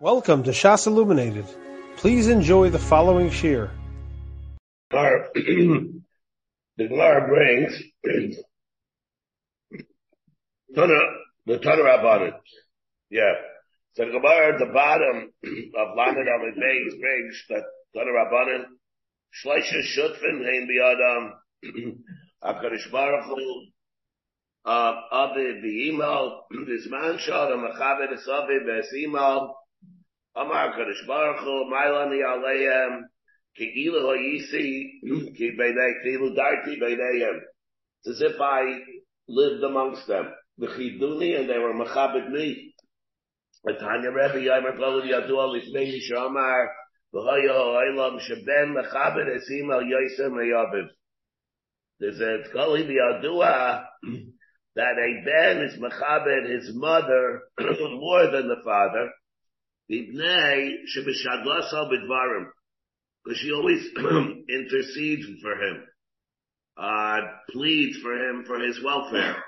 Welcome to Shas Illuminated. Please enjoy the following shir. the Gemara brings. Yeah. So the Gemara at the bottom of Lamed Amid Beis brings that Tana Rabbanan Shleisha Shutfin Hein Biyadam Baruch Hu uh, B'Esimal Amar Kadosh Baruch Hu, Mailani Aleim, Ki Ilu Hoyisi, Ki Beidei, Ki Ilu Darti Beideihem. It's as if I lived amongst them. B'chiduni, and they were Mechabit me. Tanya Rebbe, Yomer Pelu Yadu Alifnei Shamar, V'hoyo Oilam, Sheben Mechabit Esim Al Yosem Eyaviv. There's a Tkoli B'Yadua, that a Ben is Mechabit his mother more than the father. Because she always intercedes for him, uh, pleads for him for his welfare.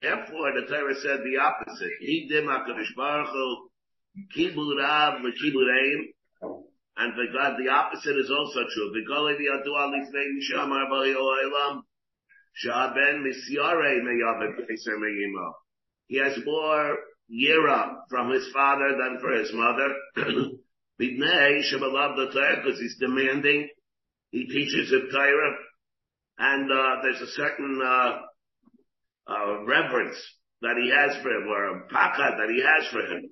Therefore the Torah said the opposite. He dim HaKadosh Baruch Hu, and for God the opposite is also true. V'kolei v'yadu alifnei misyare meyavet b'eser meyimah he has more yira from his father than for his mother. Because he's demanding. He teaches him Torah. And, uh, there's a certain, uh, uh, reverence that he has for him, or a paka that he has for him.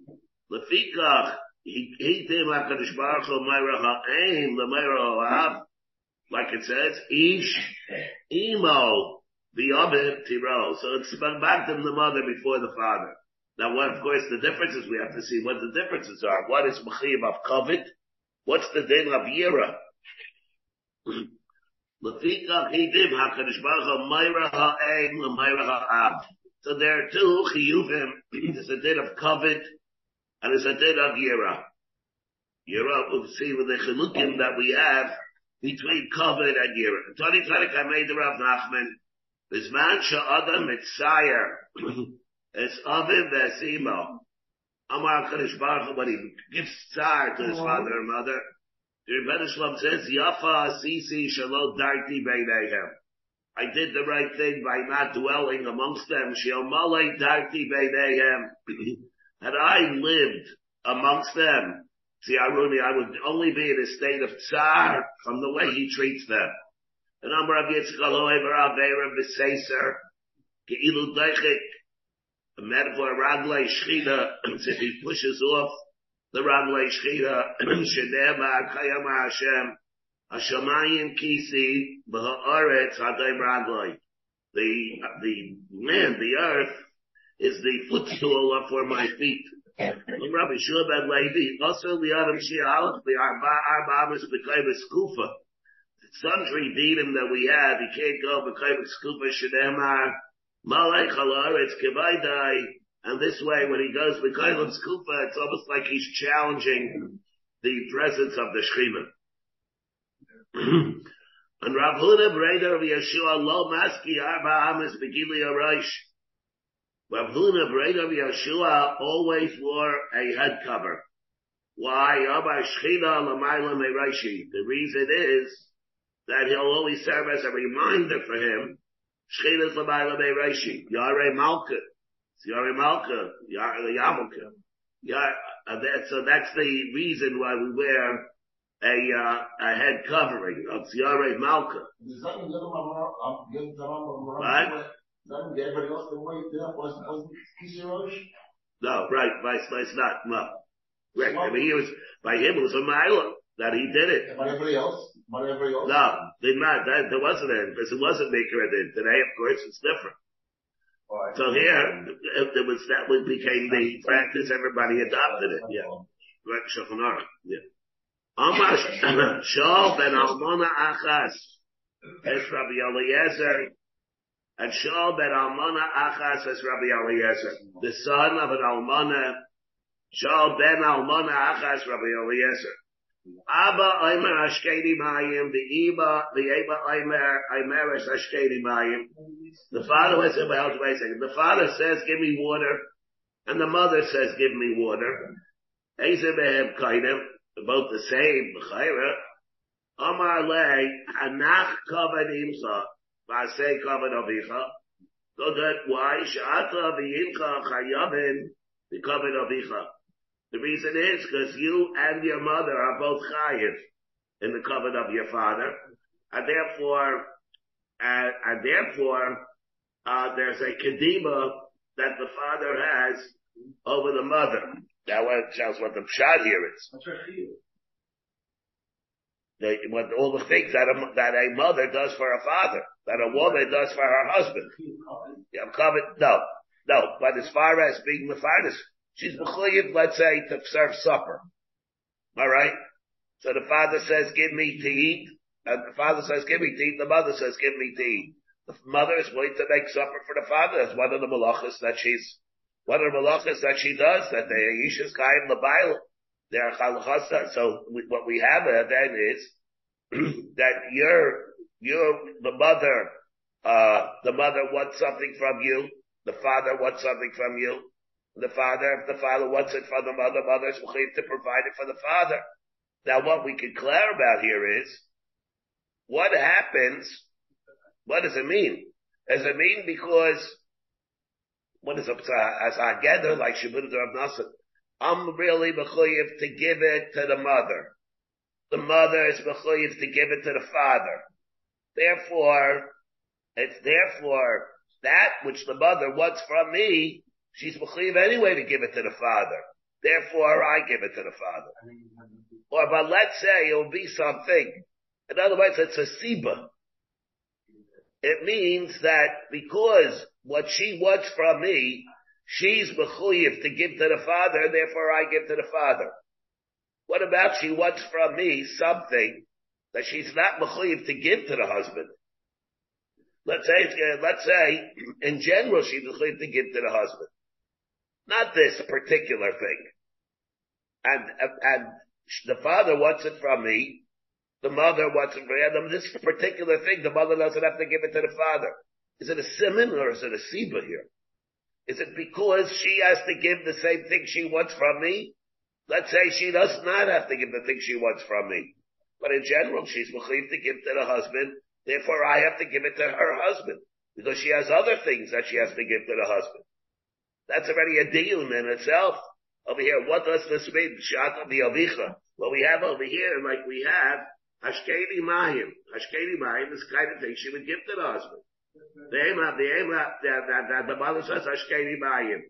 Lefikach, he, he did HaKadosh Baruch Hu Meira Ha'aim, L'Meira Ha'av, like it says, Ish, Imo, the Ovid Tiro. So it's to the mother before the father. Now what, of course, the differences we have to see what the differences are. What is Mechiyim of Kovid? What's the din of Yira? So there are two chiyuvim. There's a din of Kovid and there's a din of Yira. Yira, we'll see with the chilukim that we have between Kovid and Yira. Tony Tzadik, I made the Rav Nachman. Bizman she'adam mitzayer. It's aviv v'esimo. Amar HaKadosh Baruch Hu, when he gives tsar to his father and mother, the Rebbe Shalom says, Yafa asisi shalo darti beinehem. I did the right thing by not dwelling amongst them. She'omale darti beinehem. Had I lived amongst them, see Aruni, I would only be in a state of tsar from the way he treats them. The number of Yitzchak Aloy V'Ravera V'Seiser, Ge'ilu Deichik, a metaphor, Raglai Shchina, if he pushes off the Raglai Shchina, Shedema Kayama Hashem, Kisi, Hadai Raglai. The, the land, the earth, is the footstool for my feet. Rabbi Levi, also the Adam the Arba, Arba sundry dinim that we have, you can't go b'kayvik skupa shedemar, malay chalaretz kevaydai, and this way when he goes b'kayvik skupa, it's almost like he's challenging the presence of the Shechina. and Rav Huda Breda of Yeshua lo maski arba amas begili arosh. Rav Huda Breda of Yeshua always wore a head cover. Why? The reason is that he'll always serve as a reminder for him. Shchilas l'bayla be'reishi. Yare malka. Yare malka. Yare yamalka. Yare, so that's the reason why we wear a, uh, a head covering of Yare malka. What? No, right, vice, vice not, no. Right, I mean, he was, by him it was a mile that he did it. By everybody else? Everybody else? No, they not. That, there wasn't any because it wasn't maker it. Today, of course, it's different. Right. So here, it, was that became the practice. Everybody adopted it. Yeah, right. Shulchan Aruch. Yeah. Amash Shaul ben Almona Achas es Rabbi Eliezer and Shaul ben Almona Achas es Rabbi Eliezer, the son of an Almona. Shaul ben Almona Achas Rabbi Eliezer. Abba Aimer Ashkedi Mayim, the Eba, the Eba Aimer, Aimer Ashkedi Mayim. The father was about, wait a second, the father says, give me water, and the mother says, give me water. Ezebehem kainim, both the same, b'chayra. Amar le, hanach kavad imsa, v'asei kavad avicha. So that why? Sh'ata v'yimcha chayavin v'kavad avicha. The reason is because you and your mother are both chayiv in the covenant of your father, and therefore, uh, and therefore, uh, there's a kedima that the father has over the mother. That tells what the pshat here is. The, what all the things that a, that a mother does for a father, that a woman does for her husband. Yeah, covered. No, no. But as far as being the fathers, she's mechuyev, let's say, to serve supper. All right. So the father says, "Give me to eat," and the father says, "Give me to eat." The mother says, "Give me to eat." The mother is willing to make supper for the father. That's one of the malachas that she's one of the malachas that she does. That the Yishas Kaim Labail, they are chalachasa. So what we have then is that you're you're the mother. Uh, the mother wants something from you. The father wants something from you. The father, if the father wants it from the mother, mother is to provide it for the father. Now what we can clear about here is, what happens, what does it mean? Does it mean because, what is it, as I gather, like Shabbat Rav Nassim, I'm really mechuyev to give it to the mother. The mother is mechuyev to give it to the father. Therefore, it's therefore that which the mother wants from me, she's mechuyev anyway to give it to the father. Therefore, I give it to the father. Or, but let's say it will be something. In other words, it's a siba. It means that because what she wants from me, she's mechuyev to give to the father, therefore I give to the father. What about she wants from me something that she's not mechuyev to give to the husband? Let's say, let's say, in general, she's mechuyev to give to the husband. Not this particular thing. And, and the father wants it from me. The mother wants it from Adam. This particular thing, the mother doesn't have to give it to the father. Is it a simon or is it a siba here? Is it because she has to give the same thing she wants from me? Let's say she does not have to give the thing she wants from me. But in general, she's mechiv to give to the husband. Therefore, I have to give it to her husband. Because she has other things that she has to give to the husband. That's already a deal in itself. Over here, what does this mean? Shata biyavicha. What we have over here, like we have, Hashkeli Mayim. Hashkeli Mayim is the kind of thing she would give to the husband. The of the aim of the, the, the mother says Hashkeli Mayim.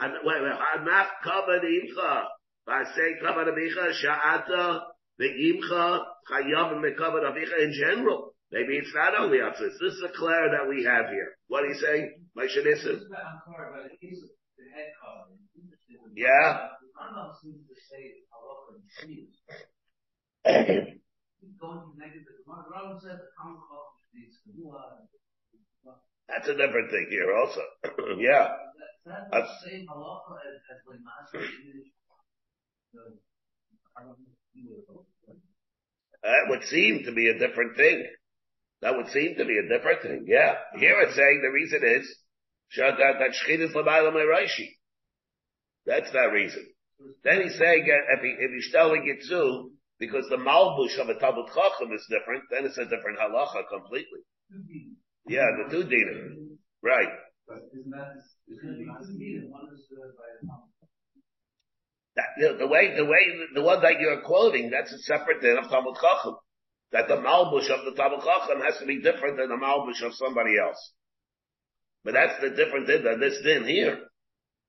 Hanach kavod imcha. Vasei kavod avicha sha'ata ve'imcha chayav mekavod avicha in general. Maybe it's not only us. This is a clear that we have here. What are you saying? Moshe Nissim? Yeah. That's a different thing here also. yeah. That's, that would seem to be a different thing. That would seem to be a different thing. Yeah. Here it's saying the reason is that that shchid is l'mayla me'raishi. That's that reason. Then he's saying if, he, if he's telling it too, because the malbush of a Talmud Chacham is different, then it's a different halacha completely. Yeah, the two dinner. Right. That, the, the way, the way, the one that you're quoting, that's a separate din of Talmud Chacham. That the malbush of the Chacham has to be different than the malbush of somebody else. But that's the different din than this din here.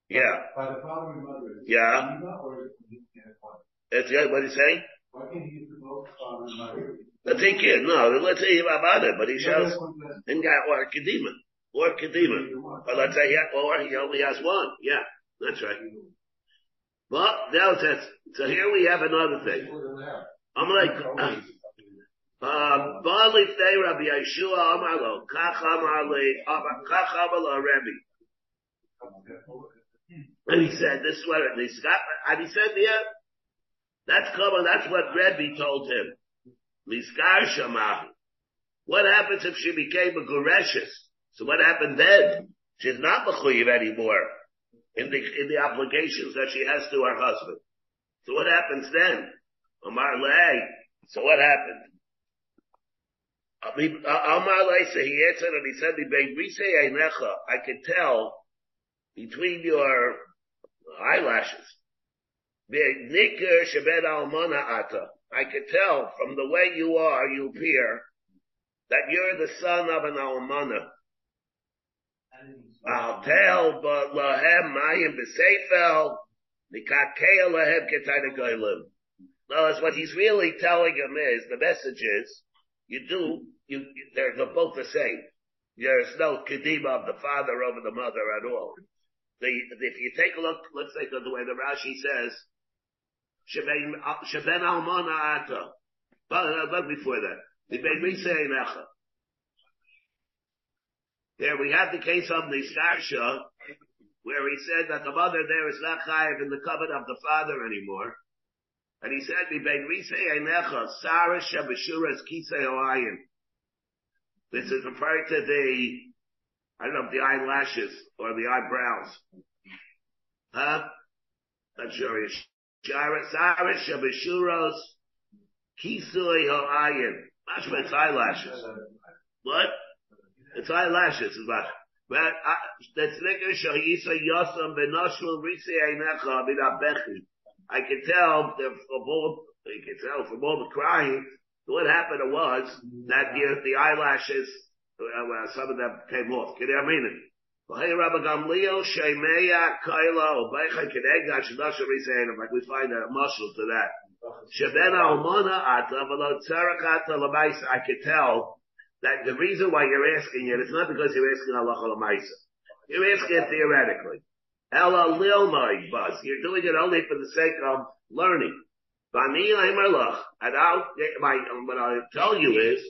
Yeah. By the father and mother. Yeah. It's yeah, what he's saying? Why can't he use the both father and mother? Let's say kid, no, let's say about it, but he shows in guy or kedima. Or kedima. But let's say yeah, or he only has one. Yeah, that's right. But now that's so here we have another thing. I'm like uh, Um, Fei Rabbi Yeshua Amalo, Kach Amali, Kach Amalo Rabbi. And he said, this is what, and he, and he said, yeah, that's common, that's what Rebbe told him. Miskar Shamahu. What happens if she became a Goreshes? So what happened then? She's not Mechuyev anymore. in the, in the obligations that she has to her husband. So what happens then? Amar Lei. So what happened? He answered and he said, I can tell between your eyelashes. I can tell from the way you are, you appear, that you're the son of an almana. I'll tell, but lahem mayim b'seifel, mikakea lahem ketayna goylim. No, what he's really telling him is, the message is, you do, you, they're, both the same. There's no kedima of the father over the mother at all. The, if you take a look, let's take a look the way the Rashi says, Sheben almana ata. But uh, before that, the Ben. There we have the case of the where he said that the mother there is not chayiv in the covenant of the father anymore. And he said, "Ben Necha, Sarah Shabashuras Kisei Oayin." This is referring to the, I don't know, the eyelashes or the eyebrows. Huh? Not sure. Sarah Shabashuras Kisei Oayin. Mashma, it's eyelashes. What? It's eyelashes, is what. But uh, that's nigger shayisa yosam benoshul risi einecha bechi. I can tell from all, you can tell from all the crying, what happened was that the, the eyelashes, uh, well, some of them came off. Can you mean it? Like we find a muscle to that. Sheben almona ata I could tell that the reason why you're asking it, it's not because you're asking Allah Lamaisa. You're asking it theoretically. Ella lilmai buzz. You're doing it only for the sake of learning. Bani and I'll, my, what I'll tell you is,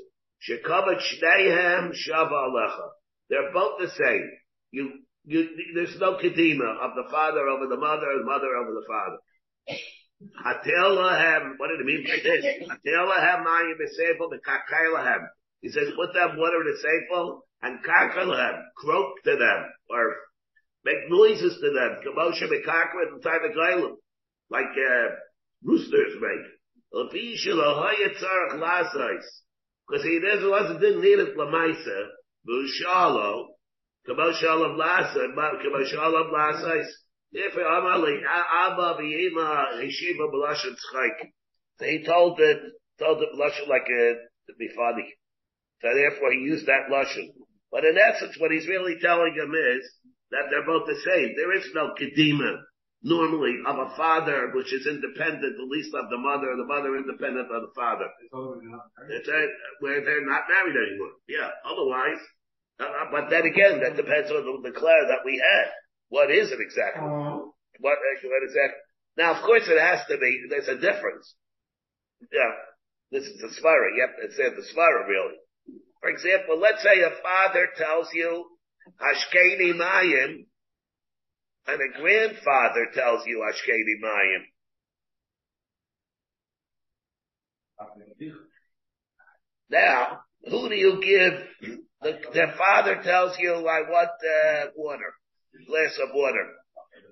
shekavat shneihem shava alecha. They're both the same. You, you, there's no kedima of the father over the mother and mother over the father. Hatel lahem, what did it mean by this? Hatel lahem mayim b'seifel lahem. He says, put them water in a seifel and them, croak to them, or make noises to them. Kamosha bekakra in the time of Gailam, like, uh, roosters make. Because he doesn't, wasn't, didn't need it lamaisa, bushalo, kamoshalam lasa, kamoshalam lasais. Therefore, Amali, Abba, V'yima, Yeshiva, B'lashem, Tzchaik. So he told it, told it B'lashem like a, to be funny. So therefore he used that lashon. But in essence, what he's really telling him is that they're both the same. There is no kedima normally of a father which is independent, at least of the mother, and the mother independent of the father. It's a, where they're not married anymore. Yeah. Otherwise, uh, but then again, that depends on the, the Claire that we had. What is it exactly? Uh, what, what is that? Now, of course, it has to be. There's a difference. Yeah. This is the svara. Have to the svara really. For example, let's say a father tells you, Ashkeni Mayim, and a grandfather tells you Ashkeni Mayim. Now, who do you give? The, the father tells you, I want uh, water, glass of water.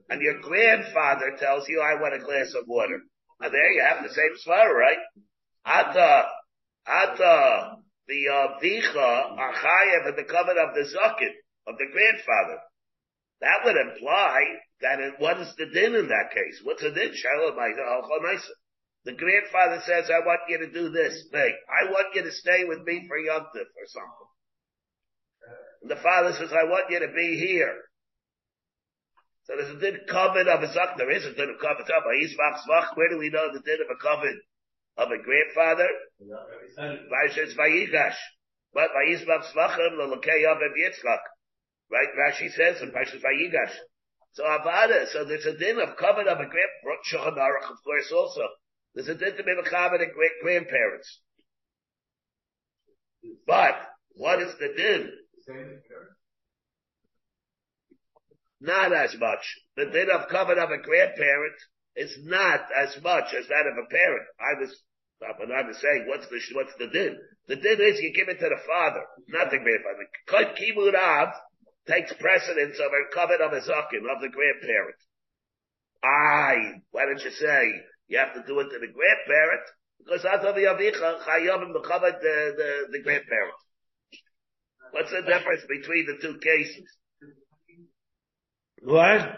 And your grandfather tells you, I want a glass of water. And there you have the same svara, right? Ata, ata, the uh, vicha are the covenant of the zakin of the grandfather. That would imply that it, what is the din in that case? What's the din? The grandfather says, I want you to do this thing. I want you to stay with me for Yom or something. And the father says, I want you to be here. So there's a din covenant of a zak. There is a din of covenant. Where do we know the din of a covenant? of a grandfather. Vayigash. But Vayisbach Svachim Lelokei Yav Yitzchak. Right? Rashi says in Parshas Vayigash. So Avada, so there's a din of covenant of a grand, Shulchan Aruch, of course, also. There's a din to be a covenant great grandparents. But, what is the din? Not as much. The din of covenant of a grandparent is not as much as that of a parent. I was but I was saying, what's the, what's the din? The din is you give it to the father, not the grandfather. Kibud Av, takes precedence over covet of a zakin, of the grandparent. Aye, why don't you say you have to do it to the grandparent? Because Atavi Avicha Chayavim Bechavet the, the, the grandparent. What's the difference between the two cases? What?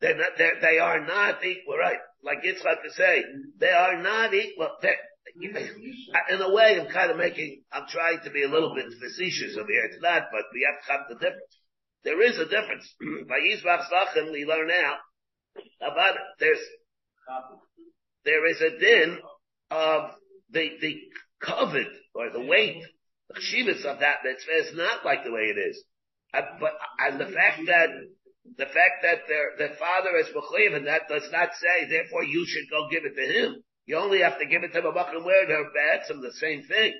They're not, they're, they are not equal, right? Like Yitzchak to say, they are not equal. They're, in a way, I'm kind of making, I'm trying to be a little bit facetious over here. It's not, but we have to have the difference. There is a difference. By Yisbach Slachim, we learn now about it. There's, there is a din of the, the covet or the weight, the chivas of that mitzvah is not like the way it is. Uh, but, and the fact that, the fact that their, their father is Mechayiv and that does not say, therefore you should go give it to him. You only have to give it to Babakam where they're bad, some the same thing.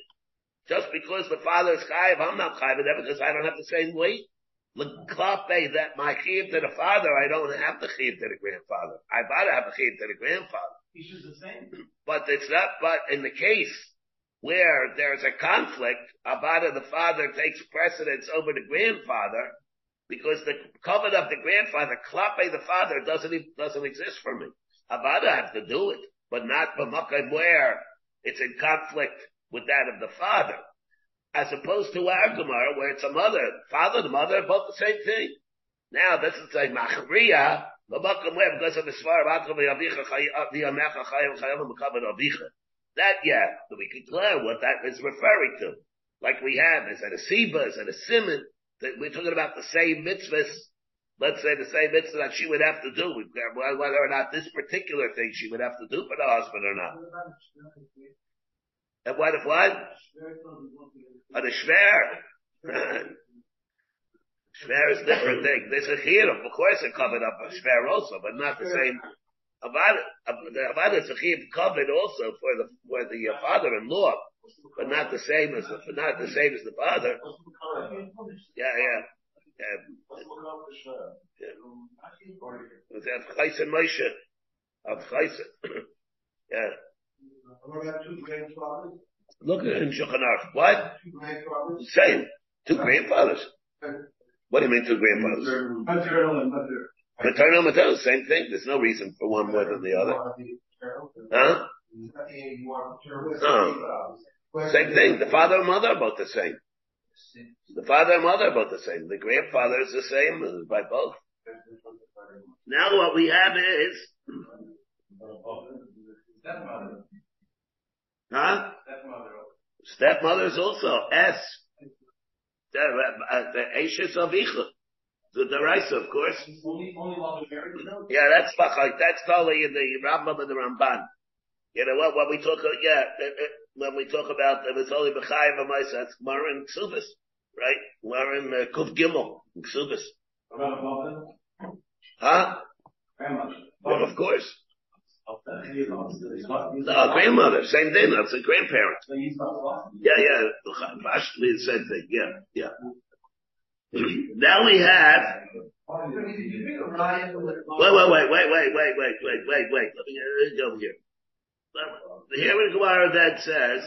Just because the father is chayiv, I'm not chayiv with that because I don't have the same weight. L'klape that my chiv to the father, I don't have the chiv to the grandfather. I gotta have a chiv to the grandfather. He's just the same. But it's not, but in the case where there's a conflict, Abada the father takes precedence over the grandfather, because the covenant of the grandfather, klape the father, doesn't, doesn't exist for me. Abada have to do it, but not b'makom where it's in conflict with that of the father. As opposed to our Gemara, where it's a mother, father, the mother, both the same thing. Now, this is a machriya, b'makom where, because of the svar of Akom v'yavicha v'yamecha chayim chayim v'kavan avicha. That, yeah, we can clear what that is referring to. Like we have, is that a Siba, is that a Simon? We're talking about the same mitzvahs. Let's say the same mitzvah that she would have to do, whether or not this particular thing she would have to do for the husband or not. And what if what? On a shver. shver is a different thing. There's a of course, it covered up a shver also, but not the same. Avada is a chiyuv covered also for the for the uh, father-in-law, but not the same as the not the same as the father. Yeah, yeah. With that Chaysen Moshe of Chaysen. yeah. Look at him, Shulchan Aruch. What? Same. Two grandfathers. What do you mean two grandfathers? Maternal and mother. Maternal, maternal, same thing. There's no reason for one more than the other. Huh? No. Same thing. The father and mother are both the same. The father and mother are both the same. The grandfather is the same by both. Now what we have is, Stepmother. huh? Stepmother. Stepmother is also S. The, uh, Ashes of Icha. The Deraisa, of course. Only, only while married, know? Yeah, that's. That's totally in the Rambam and the Ramban. You know what? When we talk, yeah, uh, uh, when we talk about uh, it's only B'chai V'maisa, that's Gemara and Ksubis, right? We're in uh, Kuf Gimel, Ksubis. Huh? Grandmother. Well, of course. No, grandmother, same thing. That's a grandparent. Yeah, yeah. Actually, the same thing. Yeah, yeah. now we have, wait, wait, wait, wait, wait, wait, wait, wait, wait, wait. Let me uh, go here. Here in Gemara that says,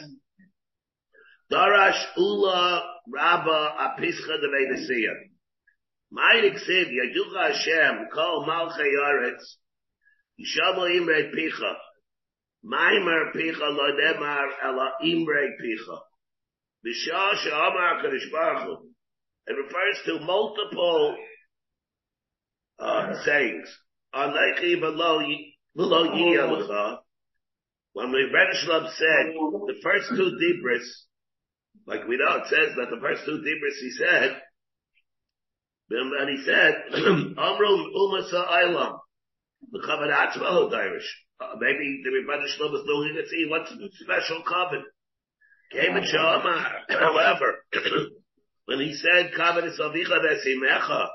Darash Ula Rabba Apischa de Vedesiya. Ma'id Ksiv Yaducha Hashem Kol Malchei Yaretz Yishamo Imre Picha Maimer Picha Lo Demar Ela Imre Picha B'shah She'amar HaKadosh Baruch Hu. It refers to multiple uh, sayings. Alechi V'lo Yiyalecha when the Rebbe Shalom said the first two dibris, like we know, it says that the first two dibris he said, and he said, Amrum Umasa Ilam, the covenant Atzmaho Dairish. Uh, maybe the Rebbe Shalom was looking to see what's the special covenant. Came and Shamar. However, when he said Kavod is Avicha Vesimecha,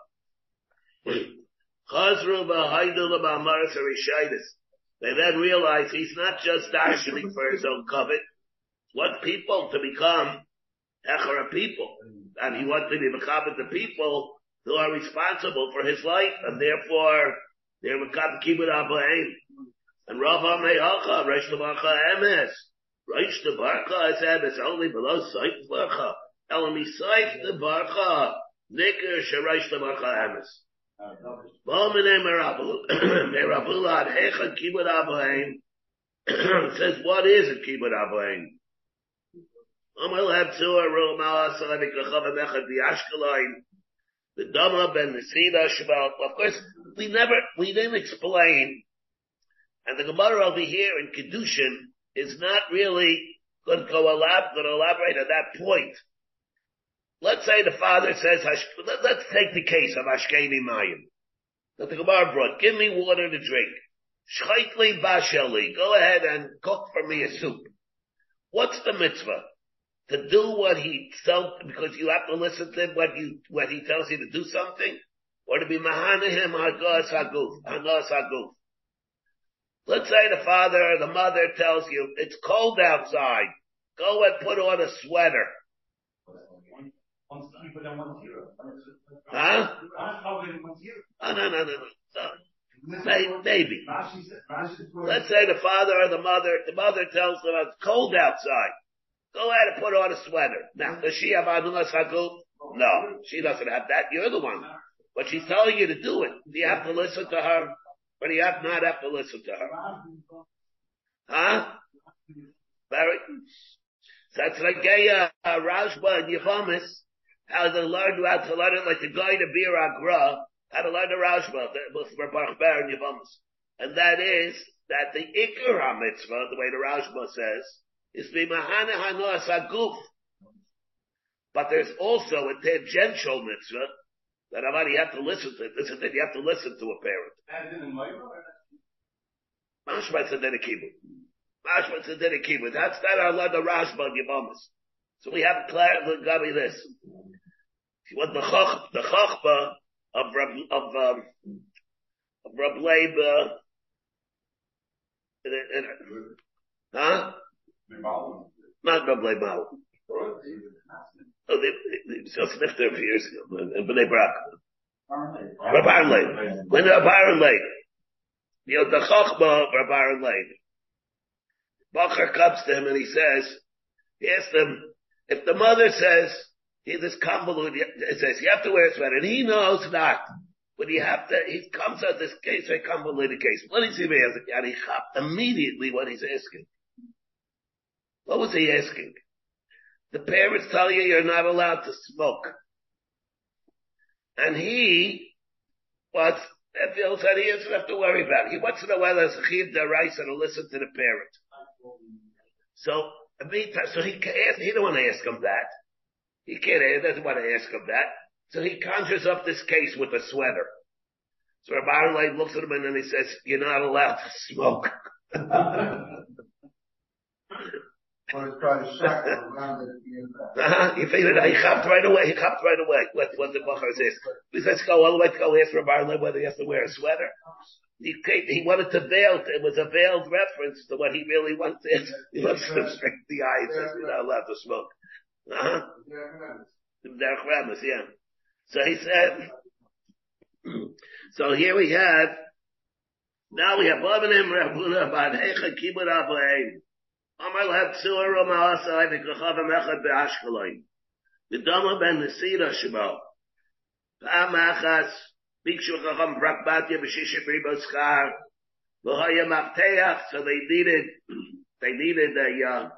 Chazru B'Haidu L'Ba'amaris Harishaitis. They then realize he's not just darshaning for his own covet. What people to become Echara people. And he wants to be Mekabit the people who are responsible for his life and therefore they're Mekabit Kibbut Abaim. And Rav Ameyacha, Reish Levarcha Emes. Reish Levarcha is Emes only below Seif Levarcha. Elami Seif Levarcha. Nikr Sharish Lamacha Emes. Says, what is a Kibud Abaim? Amal have two a room Alasalavi Kachav Echad the Dama Ben Nesina Shabbat. Of course, we never, we didn't explain, and the Gemara over here in Kidushin is not really going to go elab, going to elaborate at that point. Let's say the father says, let's take the case of Ashkeni Mayim. That the Gemara brought, give me water to drink. Shchaitli basheli, go ahead and cook for me a soup. What's the mitzvah? To do what he tells, because you have to listen to what you, he tells you to do something? Or to be mahanahim hagos haguf, hagos haguf. Let's say the father or the mother tells you, it's cold outside. Go and put on a sweater. Huh? Oh, no, no, no, no. Maybe. Let's say the father or the mother, the mother tells them it's cold outside. Go ahead and put on a sweater. Now, does she have anulas hakul? No, she doesn't have that. You're the one. But she's telling you to do it. Do you have to listen to her? Do you have not have to listen to her? Huh? Very. That's like a uh, Rashba and Yevamis. How to learn how to learn it like the guy to Bir Agra, how to learn the Rashba for Baruch Ber and Yevamis. And that is that the Iker HaMitzvah, the way the Rashba says, is the Mahana Hanoas Aguf. But there's also a tangential mitzvah that Amar, you have to listen to, listen to, you have to listen to a parent. As in Mashma Tzedek Kibbut. Mashma Tzedek Kibbut. That's not Allah the Rashba Yevamis. So we have a clarity to clarify this. What the chach, the chachba of Rab, of, um, of Rab Leib, uh, huh? Not Rab Leib Mal. Oh, they, just left there a few years ago, in Bnei Brak. Rab Leib. When Rab Aaron Leib, you know, the chachba of Rab Leib, Bacher comes to him and he says, he asks him, if the mother says, this convoluted, it says you have to wear a sweater, and he knows that. But you have to, he comes out this case, a convoluted case. What is he asking? And he chopped immediately what he's asking. What was he asking? The parents tell you you're not allowed to smoke. And he was, Phil said he doesn't have to worry about it. He wants to know whether it's chiv deraisa to listen to the parent. So, so he, he didn't want to ask him that. He can't, he doesn't want to ask him that. So he conjures up this case with a sweater. So Rabbi Leib looks at him and then he says, you're not allowed to smoke. uh-huh. He figured out, he hopped right away, he hopped right away. What, what the Bachar says. He says, go all the way to go ask Rabbi Leib whether he has to wear a sweater. He, he wanted to veil, it was a veiled reference to what he really wanted. He wants to restrict the eye, he says, you're not allowed to smoke. Uh-huh. Yeah. So he said, so here we have, now we have Babanim Rabuna Bad Hecha Kibud Abaim. Amar Asai. V'Dama Ben Nesina Shemo. Pa'am Achas Bikshu Chacham. V'Haya Mafteach, so they needed, they needed a, uh,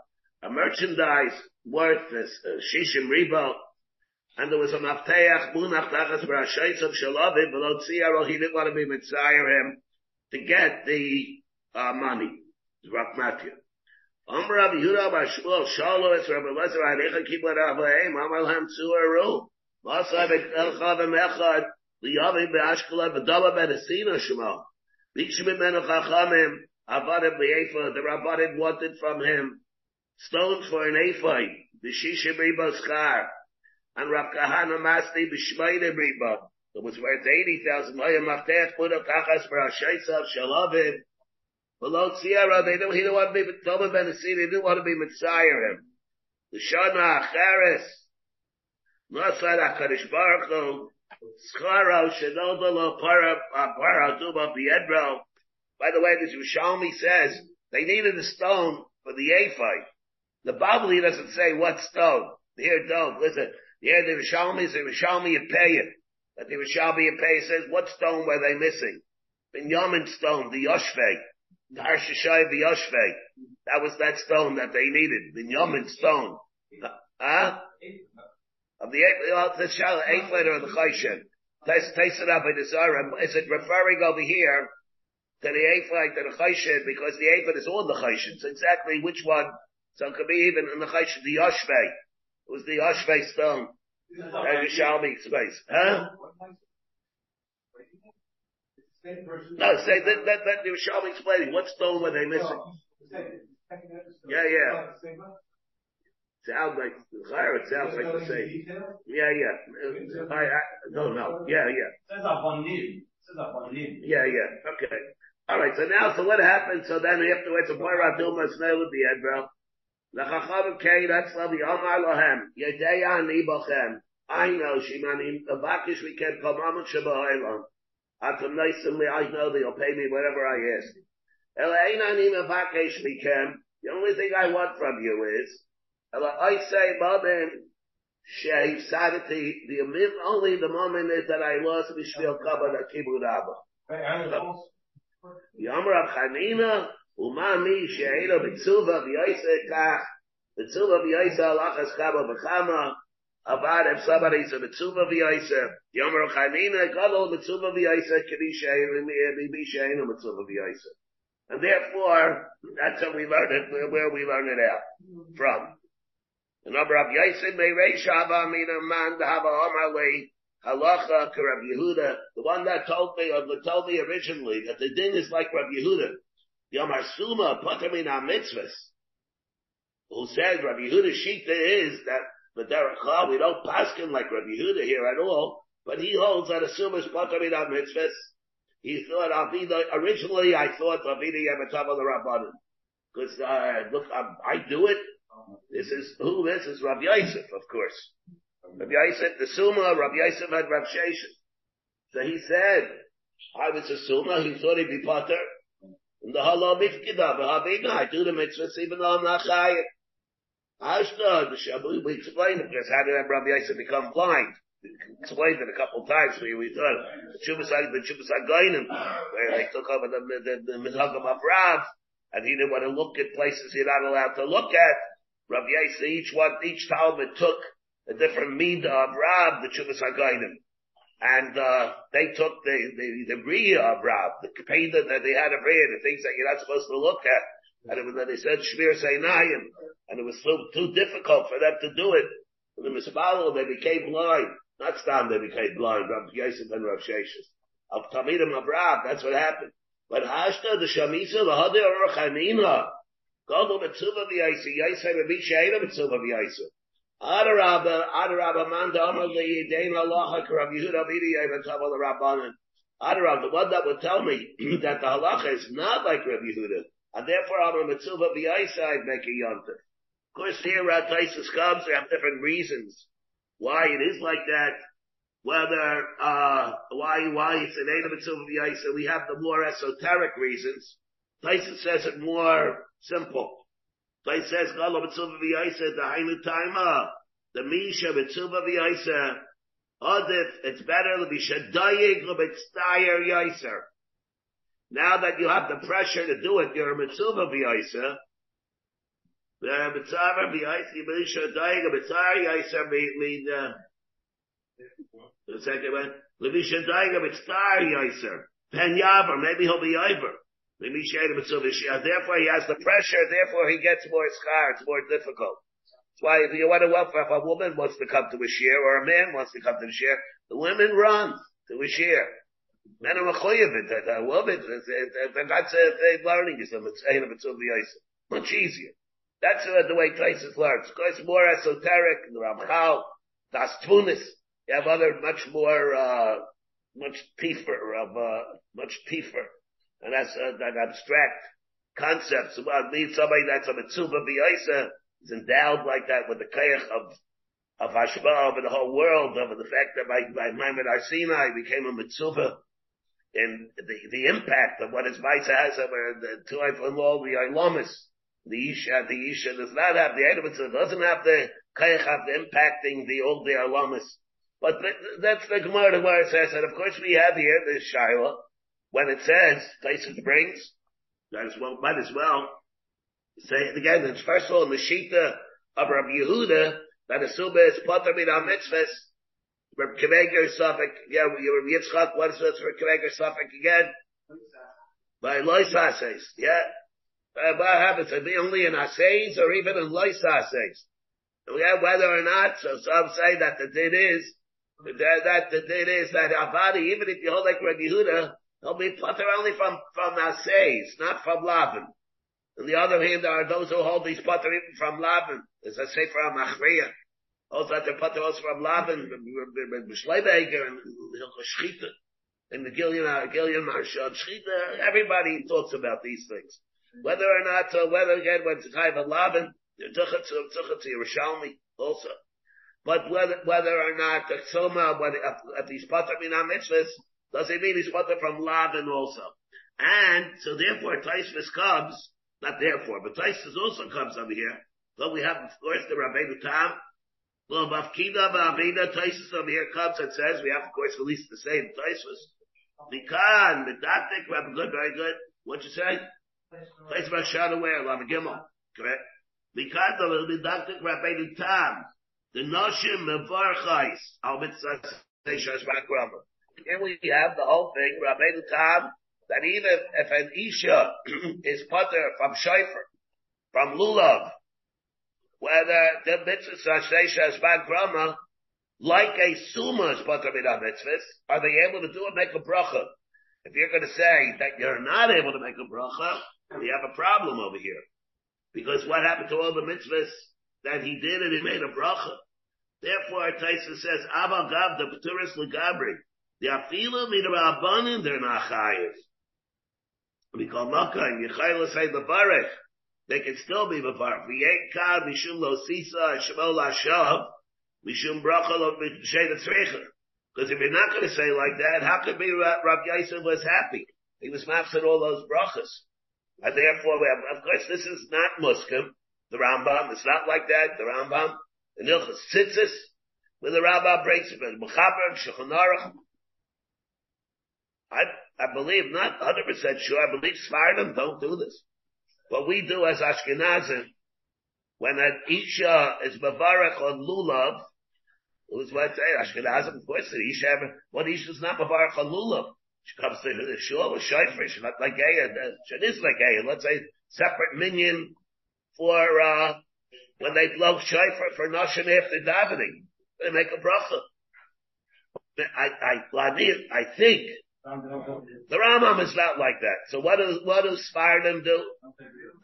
a merchandise worth as uh, shishim riba, and there was a mafteach munach tachas b'rashayis of shalavim, but tziyaro, he didn't want to be mitzayir him to get the uh, money. Rak Matthew. Amr Rabbi Yehuda Bar Shmuel Shalo es Lezer Haricha Kibla Rabbaim Amar Lam Tzuaru Masai B'Elcha V'Mechad Liyavi B'Ashkala V'Dala B'Nesina Shema Bikshim B'Menu Chachamim Avadim the wanted from him stones for an ephod, the Shisha Riba Schar, and Rav Kahana Masti B'Shmeide it was worth 80,000, Maya Maftech put a Kachas for Ashaisav Shalavim, below Sierra, they don't, he didn't want to be, Tobin Ben they didn't want to be Mitzayir him. The Shana Acharis, Nasad HaKadosh Baruch Hu, Scharo Shenodalo Para, uh, Para Duba Biedro. By the way, this Rishalmi says, they needed a stone for the ephod. The Babli doesn't say what stone. Here, don't listen. Yeah, the Rishalmi is the Rishalmi Yepeya. But the Rishalmi Yepeya says, what stone were they missing? Binyamin stone, the Yoshvei. The Harshashai, the Yoshvei. That was that stone that they needed. Binyamin stone. Huh? Of the eighth, uh, the eighth letter of the Chayshin. Taste, taste it up in the Zohar. Is it referring over here to the eighth letter of the Chayshin because the eighth is all the Chayshin. So exactly which one? So it could be even in the Chayshin, the Yoshvei. It was the Yoshvei stone. That Yerushalmi space. Huh? No, say that, that, that Yerushalmi explaining. What stone were they missing? Yeah, yeah. Sounds like, it sounds like the same. Yeah, yeah. I, I don't know. Yeah, yeah. Yeah, yeah. Okay. Alright, so now, so what happened? So then afterwards, a boy Raduma snail at the end, bro. L'chacham kei, that's love, yomar lohem, yedeya ani bochem. I know, shimanim, the bakish we can come on shabahilam. Atam nicely, I know that you'll pay me whatever I ask. Ela ein ani mevakish. The only thing I want from you is, I say, Babin, Shei Sadati, the only the moment is that I lost Mishvil Kabbalah Kibud Abba. Yamra Chanina, Umami, Sheila Bitsuva, V'yaisa Kach, Bitsuva V'yaisa Alachas Kaba B'chama, Abad if somebody said Bitsuva V'yaisa, Yamra Chanina, Gadol Bitsuva V'yaisa, Sheila Bitsuva V'yaisa. And therefore, that's how we learn it, where we learn it out from. The number of Yaisid Meirei Shava Mina Man Dahava Omarle Halacha Karab Yehuda, the one that told me, or told me originally, that the din is like Rabbi Yehuda. Yomar Suma Patamina Mitzvahs. Who says Rabbi Yehuda Shita is that the Derech we don't paskin like Rabbi Yehuda here at all, but he holds that a is Patamina Mitzvahs. He thought Avida, originally I thought Avida Yamatava the Rabbanim. Cause, uh, look, I, do it, this is, who this is? Rabbi Yosef, of course. Rabbi Yosef, the Suma, Rabbi Yosef had Sheshet. So he said, I was a Suma, he thought he'd be Potter. And the Halal Mifkida, V'habina, I do the mitzvahs I'm not Chayim. Ashna, the Shabu, we explained it because how did Rabbi Yosef become blind? We explained it a couple of times. We, we thought the Chubas the Chubas Agoinim, where they took over the the, the, of Rav, and he didn't want to look at places you're not allowed to look at. Rabbi Yisrael, each one, each Talmud took a different midah of Rab, the Chuvas HaGainim. And, uh, they took the, the, the Bria of Rab, the Kapeda that they had of Riyah, the things that you're not supposed to look at. And it was, they said Shmir Seinayim, and it was so, too difficult for them to do it. And the Mispalo, they became blind. Not Stam, they became blind, Rabbi Yosef and Rabbi Sheshes. Of Tamidim of Rab, that's what happened. But Hashta, the Shamisa, the Hadir Chanina, Gadol Mitzuva v'yaisa, yaisa Rabbi Sheina Mitzuva v'yaisa. Adarabba, Adarabba, Manda Amar Le'yidein Halacha Karav Yehuda Bidi Rabbanan. Adarabba, the one that would tell me that the halacha is not like Rabbi Yehuda, and therefore Amar Mitzuva v'yaisa, I'd make a yontif. Of course, here Rataisus comes, they have different reasons why it is like that. Whether, uh, why, why it's an Eidah Mitzuva v'yaisa, we have the more esoteric reasons. Taisus says it more Simple. So says, Gala B'tzuva V'yaisa, the Hainu Taima, the Misha B'tzuva V'yaisa, Adif, it's better to be Shadayig L'B'tztayer Yaiser. Now that you have the pressure to do it, you're a Mitzuva V'yaisa, Mitzvah V'yaisa, you be Shadayig L'B'tztayer Yaiser, mean, uh, the second one, L'Bi Shadayig L'B'tztayer Yaiser, Pen Yaver, maybe he'll be Yaver. Therefore, he has the pressure. Therefore, he gets more scar. It's more difficult. That's why if you want to welfare, if a woman wants to come to a shear or a man wants to come to a shear, the women run to a shear. Men are mechoyev. A woman, that's a learning is a much easier. That's the way Taisus learns. Course, more esoteric. The Ramchal, Das Tunis. You have other much more, uh, much piefer of, uh, much piefer and that's uh, that abstract concepts about need somebody that's a mitzvah b'yaisa is endowed like that with the kayach of of hashba over the whole world, over the fact that by by Maimon Sinai became a mitzvah, and the the impact of what his mitzvah has over the two from all the ilamis The Isha, the Isha does not have the it doesn't have the Kayach of impacting the old the Alamas. But that's the Gemara where it says, and of course we have here the Shiloh, when it says, Tyson brings, might as well, might as well say it again. It's first of all in the Shita of Rabbi Yehuda, that a Suba is Potter Min HaMitzvahs, Rabbi Keveger Suffolk, yeah, Rabbi Yitzchak, what is this for Keveger Suffolk again? By Lois Haseis, yeah. Uh, what happens? Are only in Haseis or even in Lois Haseis? Yeah, whether or not, so some say that the did is, that, that the did is that Avadi, even if you hold like Rabbi Yehuda, he'll be putter only from, from uh, Haseis, not from Laban. On the other hand, there are those who hold these putter even from Laban. There's a Sefer HaMachriya. Also, they're putter also from Laban, B'Shleibeger, and Shchita. And the Gillian, uh, Gillian Marshal, Shchita, everybody talks about these things. Whether or not, uh, whether again, when it's kind of Laban, uh, Tuchat to Yerushalmi also. But whether, whether or not the Soma, whether, if he's Potter Mina Mitzvahs, does it mean he's Potter from Laban also? And, so therefore, Taisvis comes, not therefore, but Taisvis also comes over here. So we have, of course, the Rabbeinu Tam, well, Bafkida Ba'avida Taisus over here comes and says, we have, of course, at least the same Taisus. Mikan, Medaktik, Rabbi Good, very good. What'd you say? Taisus Bashad aware, Lama Gimel. Correct? Mikan, the Medaktik, Rabbeinu Tam. The Noshim Mevarchais, Al Mitzvah Seishas Bakrama. Here we have the whole thing, Rabbeinu Tam, that even if an Isha is putter from Shaifer, from Lulav, whether the mitzvah Sasheisha is bad grama, like a suma is putter mitzvahs, are they able to do it, make a bracha? If you're going to say that you're not able to make a bracha, we have a problem over here. Because what happened to all the mitzvahs that he did and he made a bracha? Therefore, Taisa says, Abba Gav, the Paturis Legabri, the Afila Midrababanim, they're not chayiv. We call Makkah and Yechayla say the Barech. They can still be Bavarech. V'yekad mishum lo sisa shemol lashav, mishum bracha lo sheda tzrecha. Because if you're not going to say like that, how could be Rabbi Yosef was happy? He was mafsed all those brachas. And therefore, we have, of course, this is not Muskim, the Rambam. It's not like that, the Rambam. The Nilchas Tzitzis, when the Rambam breaks it, Mechaber, Shulchan Aruch. I, I believe, not 100% sure, I believe Sfardim don't do this. What we do as Ashkenazim, when an Isha is Bavarach on Lulav, who's what I say, Ashkenazim, of course, the Isha, what Isha is not Bavarach on Lulav? She comes to the shul with shayfer, she's not like Geya, she is like Geya, let's say, separate minion for, uh, when they blow shayfer for Nashim after davening. They make a bracha. I, I, I think the Rambam is not like that. So what does what do Sfardim do?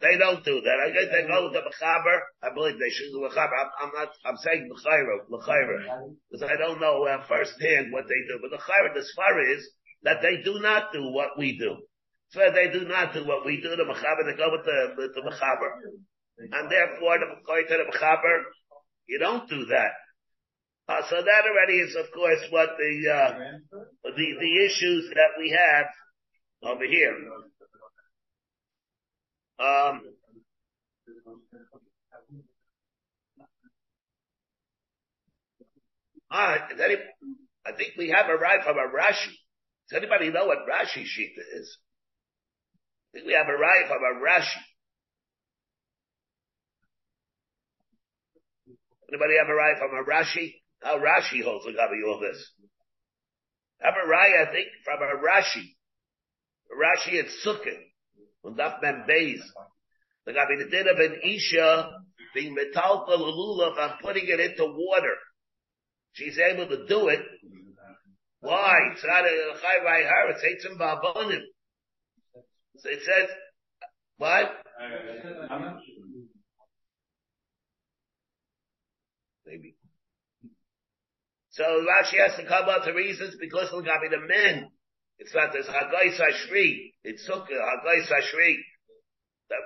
They don't do that. I guess they go with the Mechaber. I believe they should do Mechaber. I'm, I'm not. I'm saying Mechaber, Mechaber, because I don't know uh, firsthand what they do. But the Mechaber, the Sfar is that they do not do what we do. So they do not do what we do. The Mechaber, they go with the with the Mechaber, and therefore the Mechaber, you don't do that. Uh, so that already is, of course, what the, uh, the, the issues that we have over here. Um, ah, any, I think we have arrived from a Rashi. Does anybody know what Rashi sheet is? I think we have arrived from a Rashi. Anybody have arrived from a Rashi? How Rashi holds regarding all this. Have a raya, I think, from a Rashi. Rashi at Sukkot. On Daf Mem Beis. The Gabi the din of an Isha being metalta lulav and putting it into water. She's able to do it. Why? It's not a chai by her. It's eitzim ba'abonim. So it says, what? Maybe. So Rashi has to come out to reasons because of the men. It's not this Hagai Sashri. It's Sukkah, Hagai Sashri.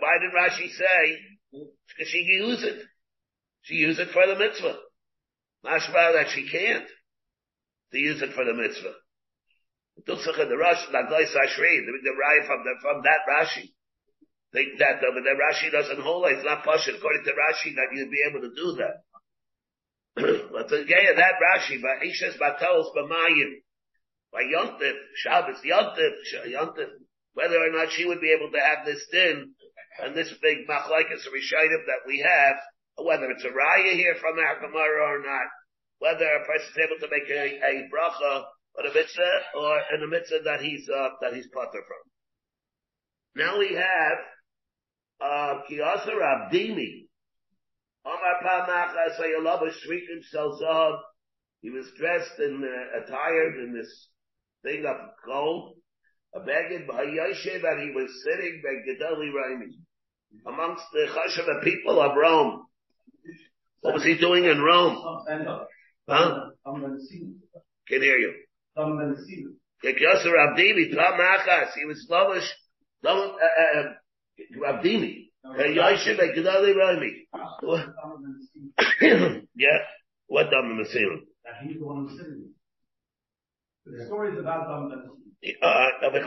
Why did Rashi say? Because she use it. She use it for the mitzvah. Mashma that she can't to use it for the mitzvah. The Rashi, Hagai Sashri, the, the from the, from that Rashi. think that, but then Rashi doesn't hold it. It's not Pasha according to Rashi that you'd be able to do that. But again, that Rashi, by Ishes Batalos B'mayim, by Yontif, Shabbos Yontif, Yontif, whether or not she would be able to have this din, and this big machlaikas rishayim that we have, whether it's a raya here from our Gemara or not, whether a person is able to make a, a bracha on a mitzvah or in a mitzvah that he's uh, that he's potter from. Now we have uh Kiyasar Abdini. Omar Pamacha Sayalava Shrikim Salzav. He was dressed and uh, attired in this thing of gold. A beged by Yoshev and he was sitting by Gedali Raimi amongst the Chashava people of Rome. What was he doing in Rome? Huh? Can hear you. Yosef Abdimi, Plamachas, he was lavish, uh, uh, uh, Abdimi. Yosef Gedali Raimi. Yeah. What Dam Masirim? He's the one who's sitting. The story is about Dam Uh, the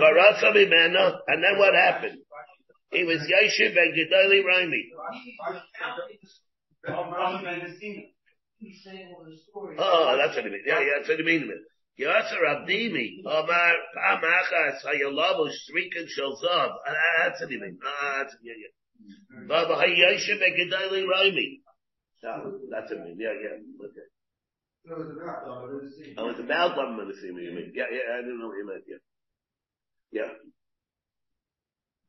and then what happened? He was Yosef and Gedali Raimi. Oh, that's what it means. Yeah, yeah, that's what it means. Yasser Abdimi, Omar, Pamachas, Hayalabu, Shrikan Shalzav. That's what it means. Ah, that's, yeah, yeah. Baba Hayashim and Gedali Raimi. That's what it means. Yeah, yeah. Okay. Oh, it's about one minute, you mean. Yeah, yeah, I didn't know what you meant, yeah. Yeah.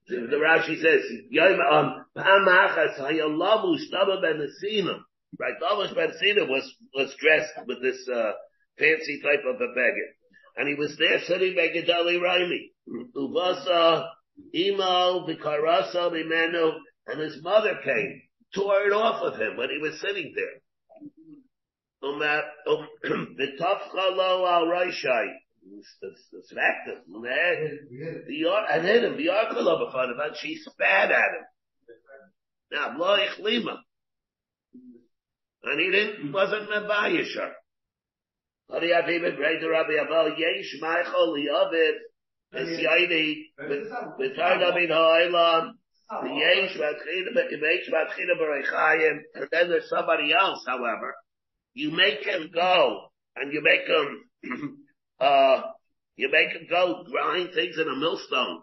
The, the Rashi says, Yom, um, Pamachas, Hayalabu, Staba Ben Asinam. Right, Dama Ben Nesina was, was dressed with this, uh, fancy type of a beggar. And he was there sitting by Gedali Raimi. Uvasa, Imo, Vikarasa, Mimenu, and his mother came, tore it off of him when he was sitting there. Oh, the Tafchalo al Raishai. Smacked him. And hit him. Before him, and she spat at him. Now, Bloich Lima. And he didn't, wasn't Mebayishar. Hadi Aviv Greg Rabbi Abel Yesh Michael Liavid Esyaini with Tardamin Ha'olam the Yesh Vatchina Berechayim and then there's somebody else however. You make him go and you make him uh you make him go grind things in a millstone.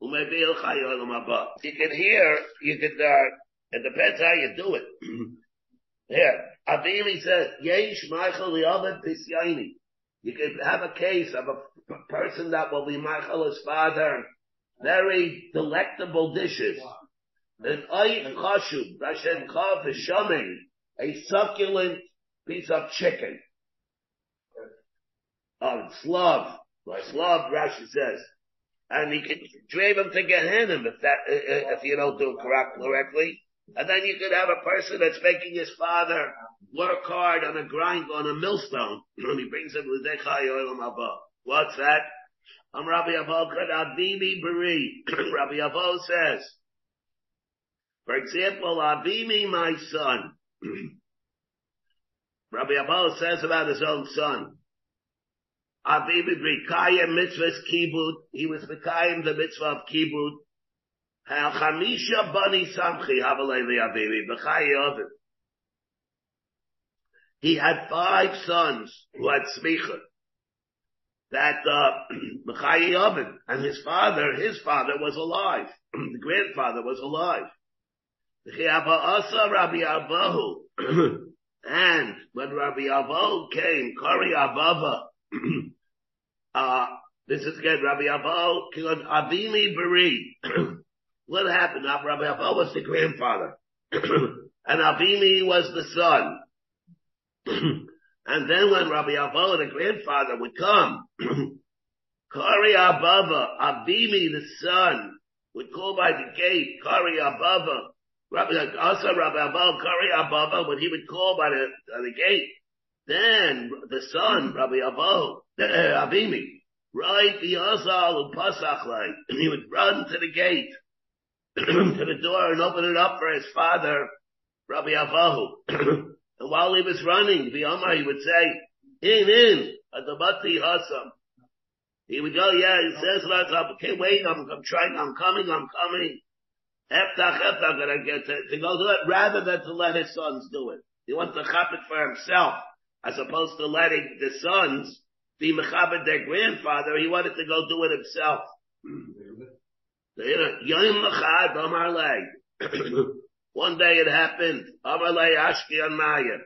You can hear you can uh it depends how you do it. Here, Avili says, Yesh Michael Yovad Pisyaini. You can have a case of a person that will be Michael's father, very delectable dishes. An Oyin Chashub, Rashem Chav Shaming, a succulent piece of chicken. Oh, Slav, like Slav, Rashi says. And he can drive him to Gehenna if that, if you don't do it correctly. And then you could have a person that's making his father work hard on a grind on a millstone. And he brings him l'dechai oilam haba. What's that? I'm Rabbi Avo Avimi Beri. Rabbi Avo says, for example, Avimi, my son. Rabbi Avo says about his own son. Avimi Beri Kaya mitzvahs kibud. He was the Kayim the mitzvah of kibud. He had five sons who had smicha. That uh, Oven and his father, his father was alive. the grandfather was alive. Rabbi Abahu. and when Rabbi Abahu came, Kari Abava, uh, this is again Rabbi Abahu killed Avimi Beri. What happened? Rabbi Abba was the grandfather. and Avimi was the son. and then when Rabbi Abba, the grandfather, would come, Kari Ababa, Abimi, the son, would call by the gate, Kari Ababa, Rabbi, also Rabbi Abba, Kari Ababa, when he would call by the, by the gate, then the son, Rabbi Abba, Abimi, right, the Azal, Pasach, like, he would run to the gate, to the door and open it up for his father, Rabbi Avahu. and while he was running, the Omar, he would say, in, in, Adabati Hasam. He would go, yeah, he says, okay, wait, I'm, I'm trying, I'm coming, I'm coming. Eftach, Eftach, gonna get to, to go do it rather than to let his sons do it. He wants to chop it for himself as opposed to letting the sons be mechabed their grandfather. He wanted to go do it himself. Yom Machad Amar One day it happened. Amar Ashki on Maya.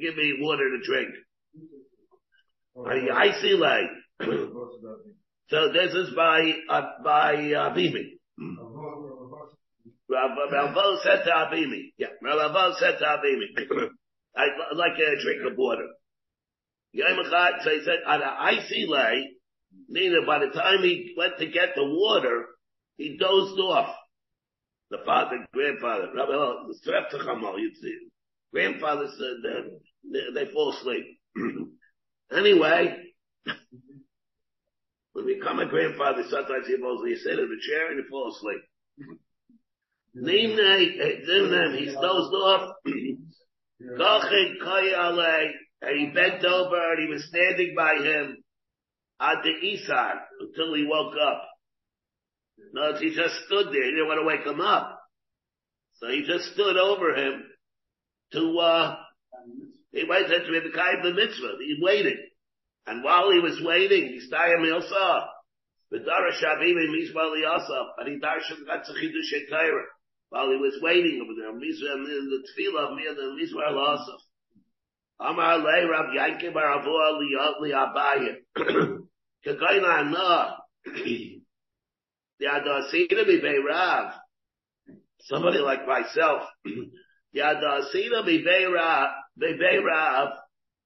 Give me water to drink. I see lay. So this is by uh, by uh, Bimi. Rav said to Abimi. Yeah, Rav said to Abimi. I'd like a drink of water. So he said, an icy lay, meaning by the time he went to get the water, he dozed off. The father, grandfather, Rabbi. Grandfather said that they, they fall asleep. anyway, when we come a grandfather, sometimes you falls, you sit in the chair and you fall asleep. Nimne, he dozed off. And he bent over and he was standing by him at the Isar until he woke up. No, he just stood there. He didn't want to wake him up. So he just stood over him to, uh, he waited to be the kind of the mitzvah. He waited. And while he was waiting, he stayed Milsa. The Darash Avim Mizmor L'Asaf, and he darshan got Tzichidu Shekayra. While he was waiting over there, in the Tefillah of the Mizmor L'Asaf. Amar Le Rav Yankim Baravua Li Abaye. Kagaina Somebody like myself.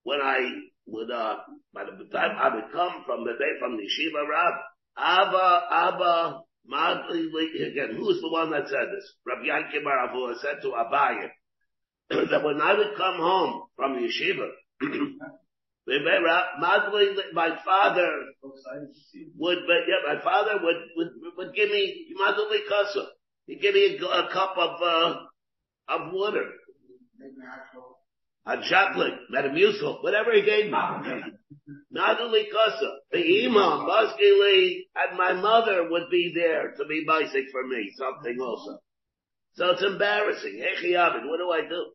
When I would, uh, by the time I would come from the day from the Shiva Rav, Abba, Abba, again, who's the one that said this? Rabbi Yankim Baravua said to Abaye, that when I would come home from yeshiva, my father would, yeah, my father would, would, would give me. He'd give me a, a cup of, uh, of water. A chocolate, metamucil, whatever he gave me. Madli kasa. The imam, baskili, and my mother would be there to be basic for me, something also. So it's embarrassing. Hey, what do I do?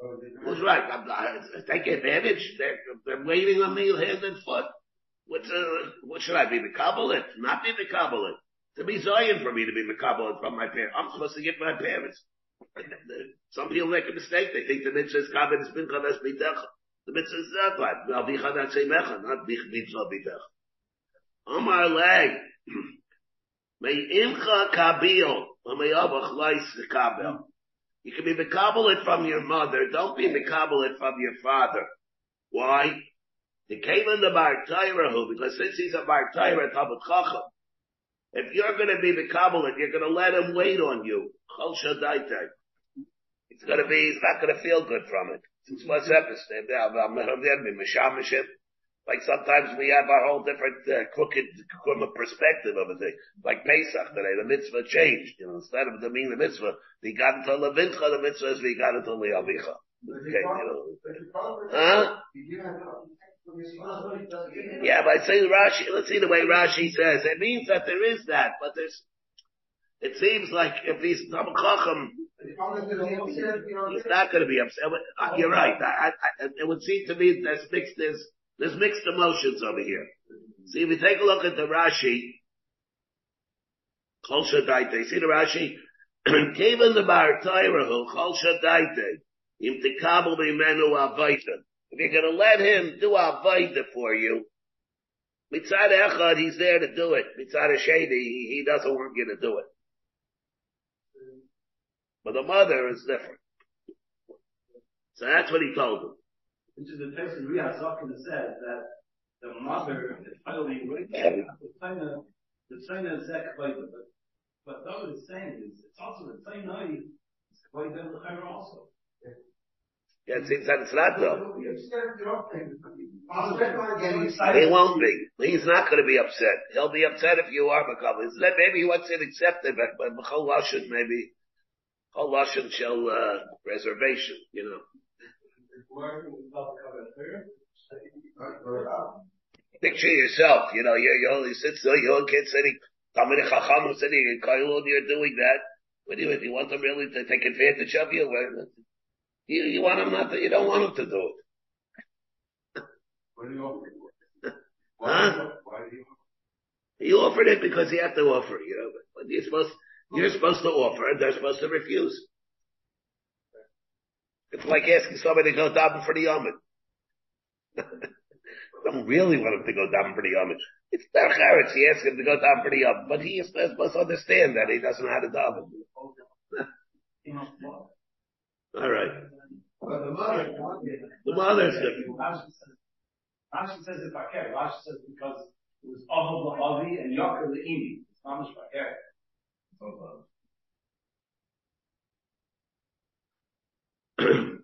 Who's right? I'm, I, take advantage. They're, they're waiting on me hand and foot. What's, uh, what should I be? Mekabelit? Not be Mekabelit. To be Zion for me to be Mekabelit from my parents. I'm supposed to get my parents. Some people make a mistake. They think the mitzvah is kabin is bincha that's bitecha. The mitzvah is that one. Well, bicha not say mecha, not mitzvah bitecha. Omar leg. May imcha kabil. May abach leis kabel. You can be Mekabal from your mother. Don't be Mekabal from your father. Why? He came in the Bar Tairahu, because since he's a Bar Taira, Talmud Chacham, if you're going to be Mekabal you're going to let him wait on you. Chol Shadaitay. It's going to be, he's not going to feel good from it. It's what's episode. Like sometimes we have our whole different uh, crooked from a perspective of a thing. Like Pesach today, the mitzvah changed. You know, instead of the meaning the mitzvah, we got into Levincha, the mitzvah is we got into Leavicha. Okay, you know. Huh? Yeah, but I say Rashi, let's see the way Rashi says. It means that there is that, but there's, it seems like if he's Talmud Chacham, he's not going to be upset. You're right. I, I, it would seem to me there's mixed, there's, there's mixed emotions over here. See, if we take a look at the Rashi, Chol Shadaite, see the Rashi? Given the Bar Tairahu, Chol Shadaite, Im Tikabel Bimenu Avaita. If you're gonna let him do Avaita for you, Mitzad Echad, he's there to do it. Mitzad Shady, he, he doesn't want you to do it. But the mother is different. So that's what he told him which is the text in Riyad Zakin says that the mother is finally the China, the China is that but but what is saying is it's also the same night it's quite the China also. Yeah, it seems that it's not though. He won't be. He's not going to be upset. He'll be upset if you are Makabal. Maybe he wants it accepted, but, but Chol Lashon maybe, Chol Lashon shall, uh, reservation, you know. Picture yourself, you know, you're, you only sit still, your kid sitting, Talmud Chacham sitting in Kailun, you're doing that. What do you, do you want them really to take advantage of you? You, you want them not to, you don't want them to do it. What do you offer? Huh? Why do you? He offered it because he had to offer, you know, but you're supposed, you're supposed to offer and they're supposed to refuse. It's like asking somebody to go down for the Yomid. I don't really want him to go down for the Yomid. It's Derech Eretz, he asked him to go down for the Yomid, but he is supposed understand that he doesn't know how to daven. All right. But the mother, The mother's the, Rashi says, it Baker. Rashi says because it was Ahav La'avi and Yakar La'imi. It's not much Baker.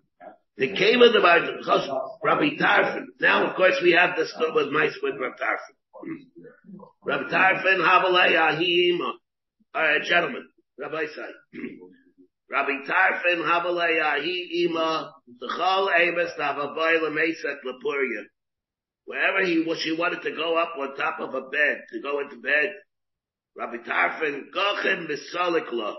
the came of the Bible, because Rabbi Tarfon. Now, of course, we have this with mice with Rabbi Tarfon. Rabbi Tarfon, Havalei Ahim, uh, gentlemen, Rabbi Say. Rabbi Tarfon, Havalei Ahim, T'chol Emes, Navaboy Lemesek Lapuria. Wherever he was, she wanted to go up on top of a bed, to go into bed. Rabbi Tarfon, Gochem Misolikla.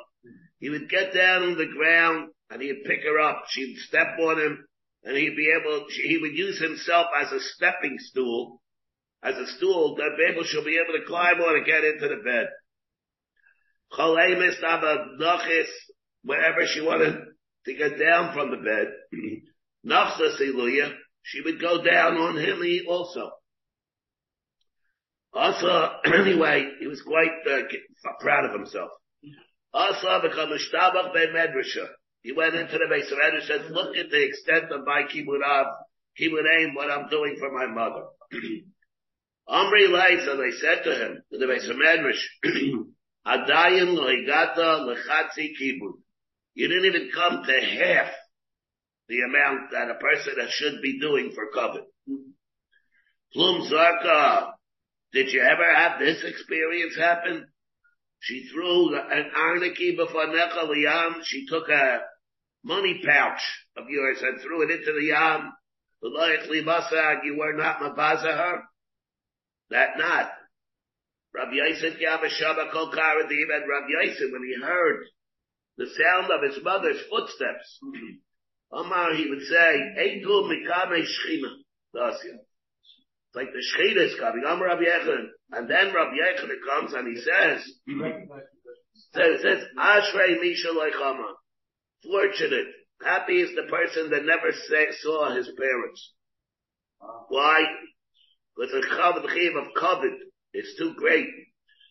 He would get down on the ground and he'd pick her up. She'd step on him and he'd be able, he would use himself as a stepping stool, as a stool that able, she'll be able to climb on and get into the bed. Cholemis Nochis, wherever she wanted to get down from the bed. Nachsa she would go down on him also. Also, anyway, he was quite uh, proud of himself. Also, become a shtabach ben medrasha. He went into the base of Medrash and said, look at the extent of my kibbud aim, what I'm doing for my mother. Omri Lai, and they said to him, to the base of Medrash, Adayim loigata lechatzi kibbud. You didn't even come to half the amount that a person should be doing for covet. Plum Zarka, did you ever have this experience happen? She threw an arniki before Necha Liyam. She took a money pouch of yours and threw it into the Yam. You were not mabaza her? That not. Rabbi Yosef Yavashaba Karadim and Rabbi Yosef, when he heard the sound of his mother's footsteps, Omar, he would say, Eitu Mikame Shchina. It's like the Shchina is coming. Omar Rabbi Yechon. And then Rabbi Yechon comes and he says, so it says, Ashrei Misha Leichama. Fortunate. Happy is the person that never say, saw his parents. Why? Because the chav, of covet is too great.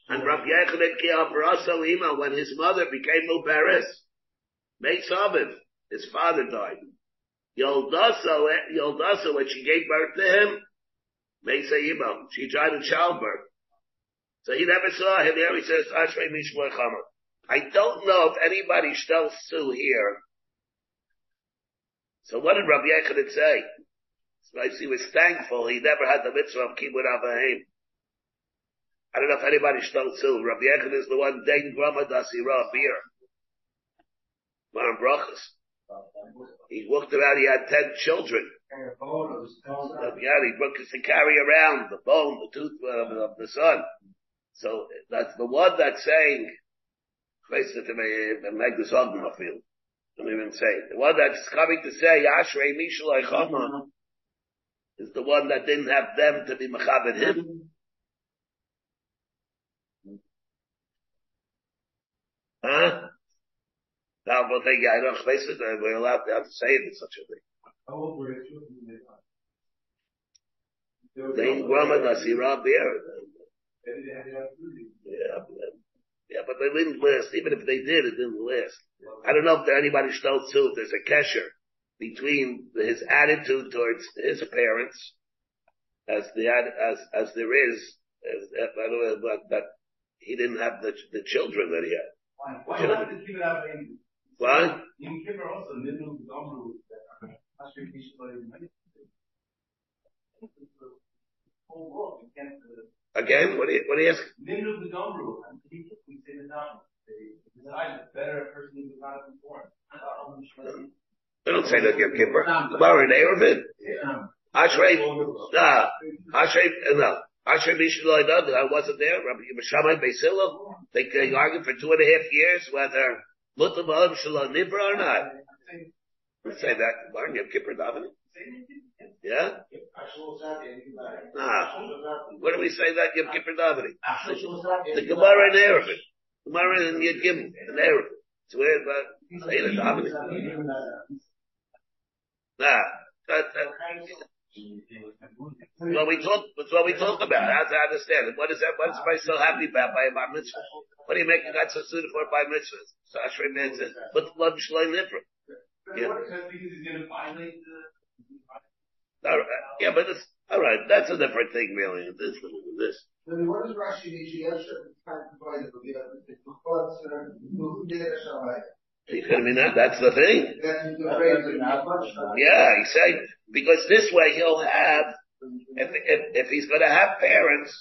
And Rabbi Yechonet ki Avrasa when his mother became Mubaris, made Saviv, his father died. Yoldasa, eh, Yoldasa, when she gave birth to him, Mesa Ima, she died in childbirth. So he never saw him. There he says, Ashrei Mishmor Chama. I don't know if anybody still Sue here. So what did Rabbi Yechonet say? So he was thankful he never had the mitzvah of Kibbut Avahim. I don't know if anybody still Sue. Rabbi Yechonet is the one Dein Grama Dasira beer. Maran Brachas. He walked around, he had ten children. Yeah, he was to carry around the bone, the tooth uh, of, of the son. So that's the one that's saying, to me, make this argument feel. Don't even say it. The one that's coming to say, Ashrei Mishal Eichama, is the one that didn't have them to be Mechabed him. Huh? Now, but they, I don't face it, we're allowed to have to say it in such a thing. How old were when they died? They Grama Nasira Beer. They didn't have the opportunity. Yeah, but, yeah, but they didn't last. Even if they did, it didn't last. I don't know if there anybody still too. There's a kesher between his attitude towards his parents, as the as as there is, as, I don't know, but that he didn't have the the children that he had. Why? Why not to keep it out of Amy? What? You can also little Gomru. Ashrei Mishal Whole world. Again, what do you what do you ask? The. And he we say the down. They decide it's better person who not born. They don't say that Yom Kippur. Tomorrow in Eruvin. Ashrei, nah, Ashrei, no. Ashrei Mishal Eichama, I wasn't there. Rabbi Shammai Beisilo, they, they argued for two and a half years whether Mutter ba'av shalom nibra or not? Say that. Why Yom Kippur davening? Yeah? Nah. What do we say that Yom Kippur? The Gemara in Eruvin. Gemara in Yom Gimel in Eruvin. It's where that say the. Nah. That, that, well, we talk, that's what we talk about. How to understand it. What is that? What is everybody so happy about by mitzvah? What do you make a guy so suited for by mitzvahs? So Ashrei put the. Yeah. He's going to violate the. All right. Yeah, but it's, all right. That's a different thing, really. This, this. Then what does Rashi mean? She has certain time to buy the But, who did it? He's going to be that. That's the thing. That's the phrase. Yeah, he said because this way he'll have if if, if he's going to have parents,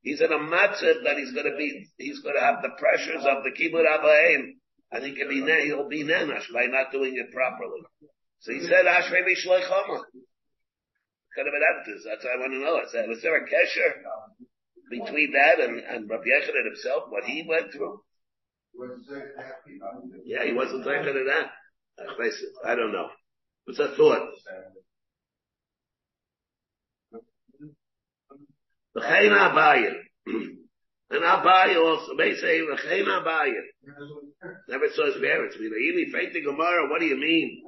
he's in a matzah that he's going to be he's going to have the pressures of the kibbutz abayim, and he can be he'll be nenash by not doing it properly. So he said Ashrei Mishlei Could have been. That's what I want to know. I said, was there a kesher between that and, and Rabbi Yechanan himself, what he went through? Yeah, he wasn't thinking of that. I face it. I don't know. What's a thought? V'chein Abaye. And Abaye also, they say, V'chein Abaye. Never saw his parents. We really faith the Gemara. What do you mean?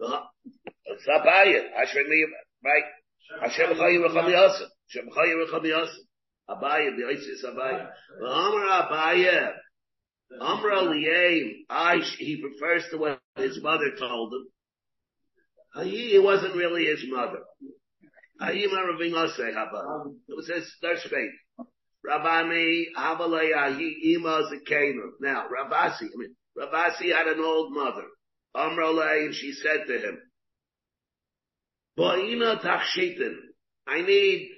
It's. Hashem me, right? Hashem Chayi Recham Yosef. Hashem Chayi Recham Yosef. Abaye, the Isis Abaye. V'amar Abaye. Amra Liyaim. I, he prefers to what his mother told him. He it wasn't really his mother. Ayima Raving Osei Haba. It was his third faith. Ravami Havalaya he Ima. Now, Ravasi, I mean, Ravasi had an old mother. Amrolay, and she said to him, Boina Tachshitin. I need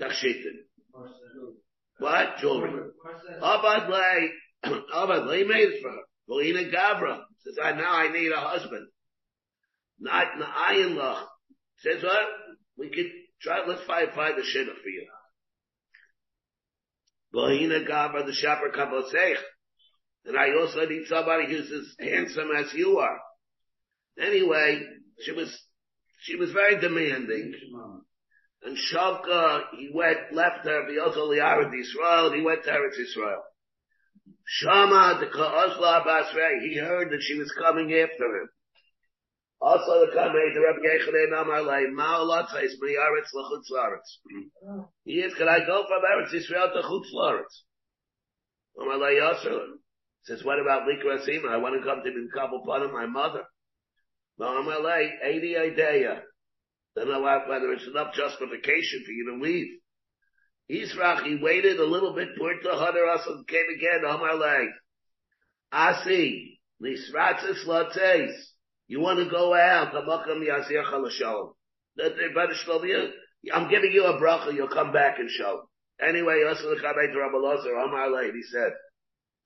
Tachshitin. What? Jewelry. Abad Lay, Abad Lay made for her. Boina Gavra. Says, I now I need a husband. Not Na'ayin Lach. Says what? We could try, let's find, find a shidduch for you. Bohina Gavra, the Shaper Kabosech. And I also need somebody who's as handsome as you are. Anyway, she was, she was very demanding. And Shavka, he went, left her, V'yoto Liarid Yisrael, he went to Eretz Yisrael. Shama, the Ka'osla Basrei, he heard that she was coming after him. Also the Kamei, the Rabbi Yechanan Amar Lei, Ma'olat Feis Miyaretz L'chutz Laretz. He is, can I go from Eretz Yisrael to Chutz Laretz? Amar Lei Yosef. Says, what about Likra Sima? I want to come to upon my mother. Then know whether it's enough justification for you to leave. Yisrach, he waited a little bit, Hadar also came again, Amar Lei. Asi, Nisratzis Lates. You want to go out, Hamakam Yazir Chalashalom. I'm giving you a bracha, you'll come back and show. Anyway, also the Chabay to Rabbi Lazar, Amar Lei, he said,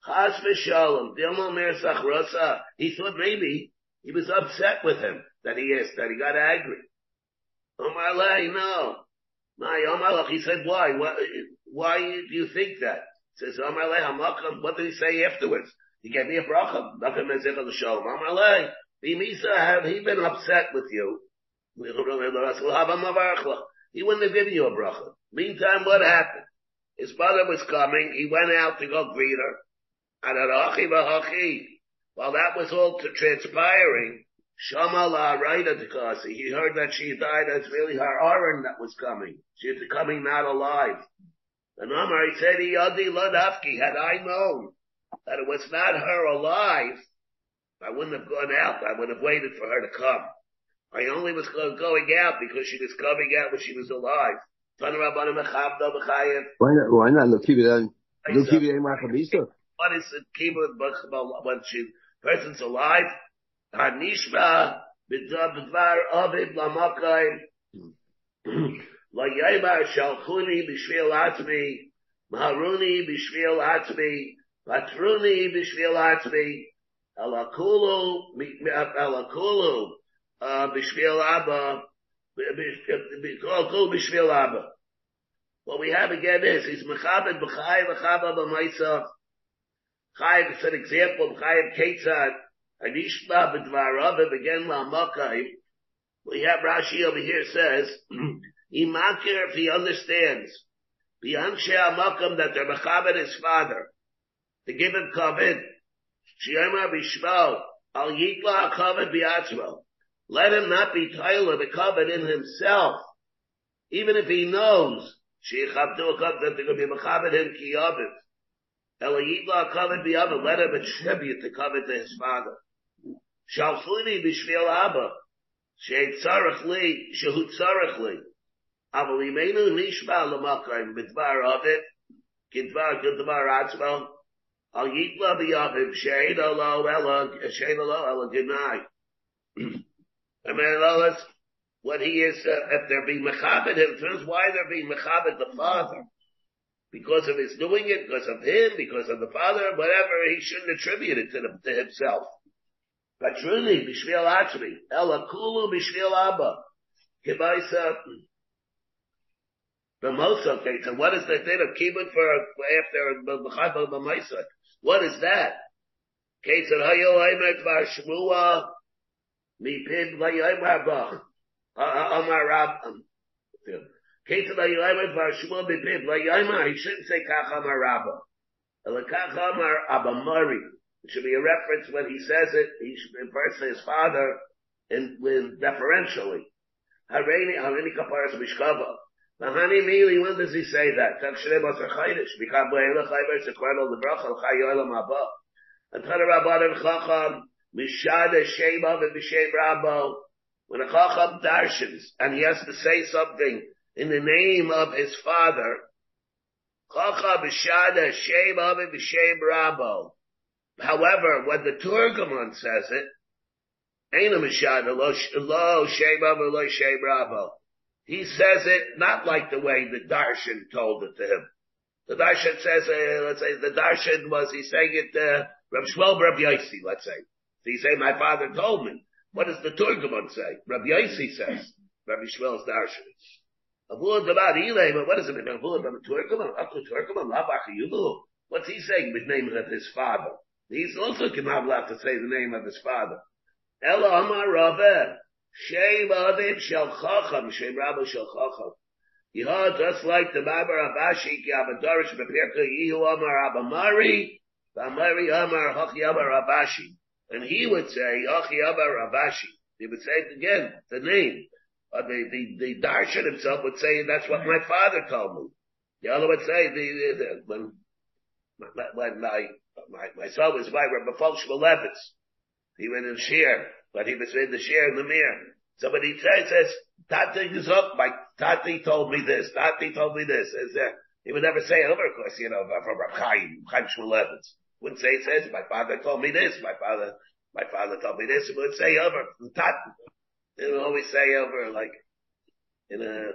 Chas v'shalom, Dilma Mer Sachrosa. He thought maybe he was upset with him that he asked, that he got angry. Omar Lei, no. My Omar he said, why? Why, why do you think that? He says, Omar Lei, Hamakam, what did he say afterwards? He gave me a bracha. Meant to show. Omar Lei, Bimisa, have he been upset with you? He wouldn't have given you a bracha. Meantime, what happened? His mother was coming. He went out to go greet her. While that was all transpiring, Shamala the He heard that she died. It's really her Aaron that was coming. She was coming not alive. And Amar, he said, Yadi Ladafki, had I known that it was not her alive, I wouldn't have gone out. I would have waited for her to come. I only was going out because she was coming out when she was alive. Why not? Why not? Look, keep it on. Look, keep it on What is it? Keep it when she person's alive. Hanishma b'dvar avid lamakayim. La yaibar shalchuni b'shvil atmi. Maharuni b'shvil atmi. Patruni b'shvil atmi. Alakulu, alakulu, uh, b'shvil abba, b'kol b'shvil abba. What we have again is, he's mechabed b'chai v'chaba b'maisa, Chayiv is an example of Chayiv Ketzad. Anishma b'dvarav again la'makayim. We have Rashi over here says, Imakir if he understands, Bianshe Amakam that they're Mechabed his father, to give him Kavod, Shiyama Bishmo, Al Yitla Kavod Biatzmo. Let him not be Tyler the Kavod in himself, even if he knows, Shiyachabdu Kavod that they're going to be Mechabed him Kiyavid. Elayibla covet the other. Let him attribute the covet to his father. Shalfuni b'shvil Abba. Shetzarech li, shehutzarech li. Aval imenu nishba l'makayim b'dvar ovid. K'dvar k'dvar atzmo. Al yitla b'yavim shein alo ela, shein alo ela genai. I mean, let's, what he is, uh, if they're being mechabit him, why they're being mechabit the father. Because of his doing it, because of him, because of the father, whatever, he shouldn't attribute it to, to himself. But truly, bishvil atzmi, ela kulu bishvil abba. Kibaisa, the most okay. So what is the thing of kibbut for after the b'maisa? What is that? Ketzad hayo aimet var shmua mipid rabba. Amar Rab. Um, Vayayim. He shouldn't say kach amar rabba. Elakach amar abamari. It should be a reference when he says it. He should refer to his father in with deferentially. Hareini hareini kaparas mishkava. Mahani Mili, when does he say that? Tak Shrei Basar Chaydish. Bikab Le'ela Chayber Sekwano Lebracha L'Chay Yolam Haba. Antana Rabban and Chacham, Rabbo. When a Chacham darshans, and he has to say something in the name of his father. However, when the Turgamon says it. He says it not like the way the Darshan told it to him. The Darshan says, uh, let's say the Darshan was, he's saying it, uh, Rab Shmuel Rab Yaisi, let's say. So he's saying, my father told me. What does the Turgamon say? Rab Yaisi says, Rabbi Shmuel's Darshan. Avul Dabar Ilay, but what does it? Avul Dabar Turgamon? Akul Turgamon, Labach Yudu. What's he saying with name of his father? He's also not allowed to say the name of his father. Ela Amar Raveh. Shem Aviv Shel Chacham, Shem Rabba Shel Chacham. You know, just like the Mabar Abashi, Ki Abadarish Bepirka Yihu Amar Abamari, Bamari Amar Hachi Amar Abashi. And he would say, Hachi Amar Abashi. He would say it again, the name. Uh, the, the, the Darshan himself would say, that's what my father told me. The other would say, the, the, the when, when my, my, my son was by Rabbi Folks he went in Shir, but he was in the share in the mirror. Somebody says, says, Tati is up, my Tati told me this, Tati told me this. Is there, he would never say over, of course, you know, from Rab Chaim, Chaim Shmulevitz. Wouldn't say, says, my father told me this, my father, my father told me this, he would say over, Tati. He would always say over, like, in a,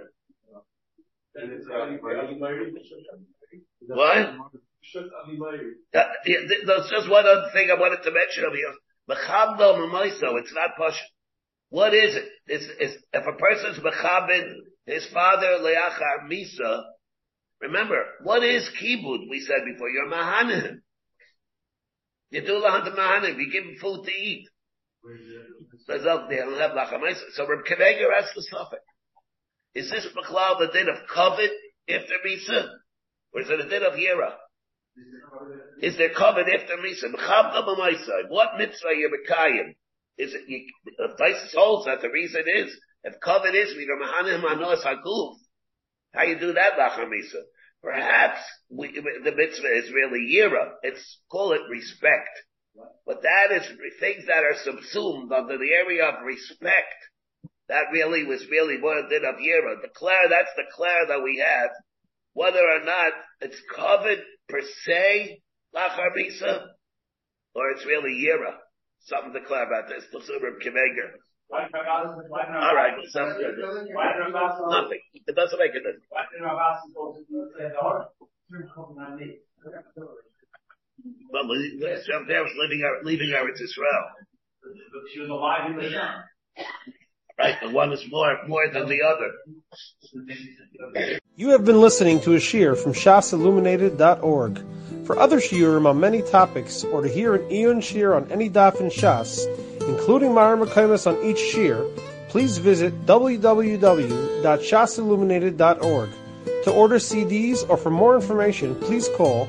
what? Uh, yeah, there's just one other thing I wanted to mention over here. Mechabdo Mamoiso, it's not Pasha. What is it? It's, it's, if a person's Mechabed, his father Leachar Misa, remember, what is Kibud? We said before, you're Mahanim. You do Lahanta Mahanim, you give him food to eat. So Reb Keveger asks the suffix. Is this Bechlal the din of Kovid after Misa? Or is it a din of Yera? Is there covered after Misa? What mitzvah you're Mekayim? Is it, you, Taisus holds that the reason is, if covered is, we go Mahanim Manos Haguf. How you do that, Lachar Misa? Perhaps we, the mitzvah is really Yira. It's, call it respect. But that is things that are subsumed under the area of respect. That really was really what it did of Yira. Declare, that's the declare that we have. Whether or not it's covered per se, Lachar Misa, or it's really Yira. Something to declare about this. All right, sounds good. Nothing. It doesn't make a difference. Well, there was living, leaving Eretz Israel. She was alive in the time. Right, the one is more, more than the other. You have been listening to a shear from shasilluminated.org. For other shiurim on many topics, or to hear an Eon shear on any daf in Shas, including Mareh Mekomos on each shear, please visit www.shasilluminated.org. To order CDs or for more information, please call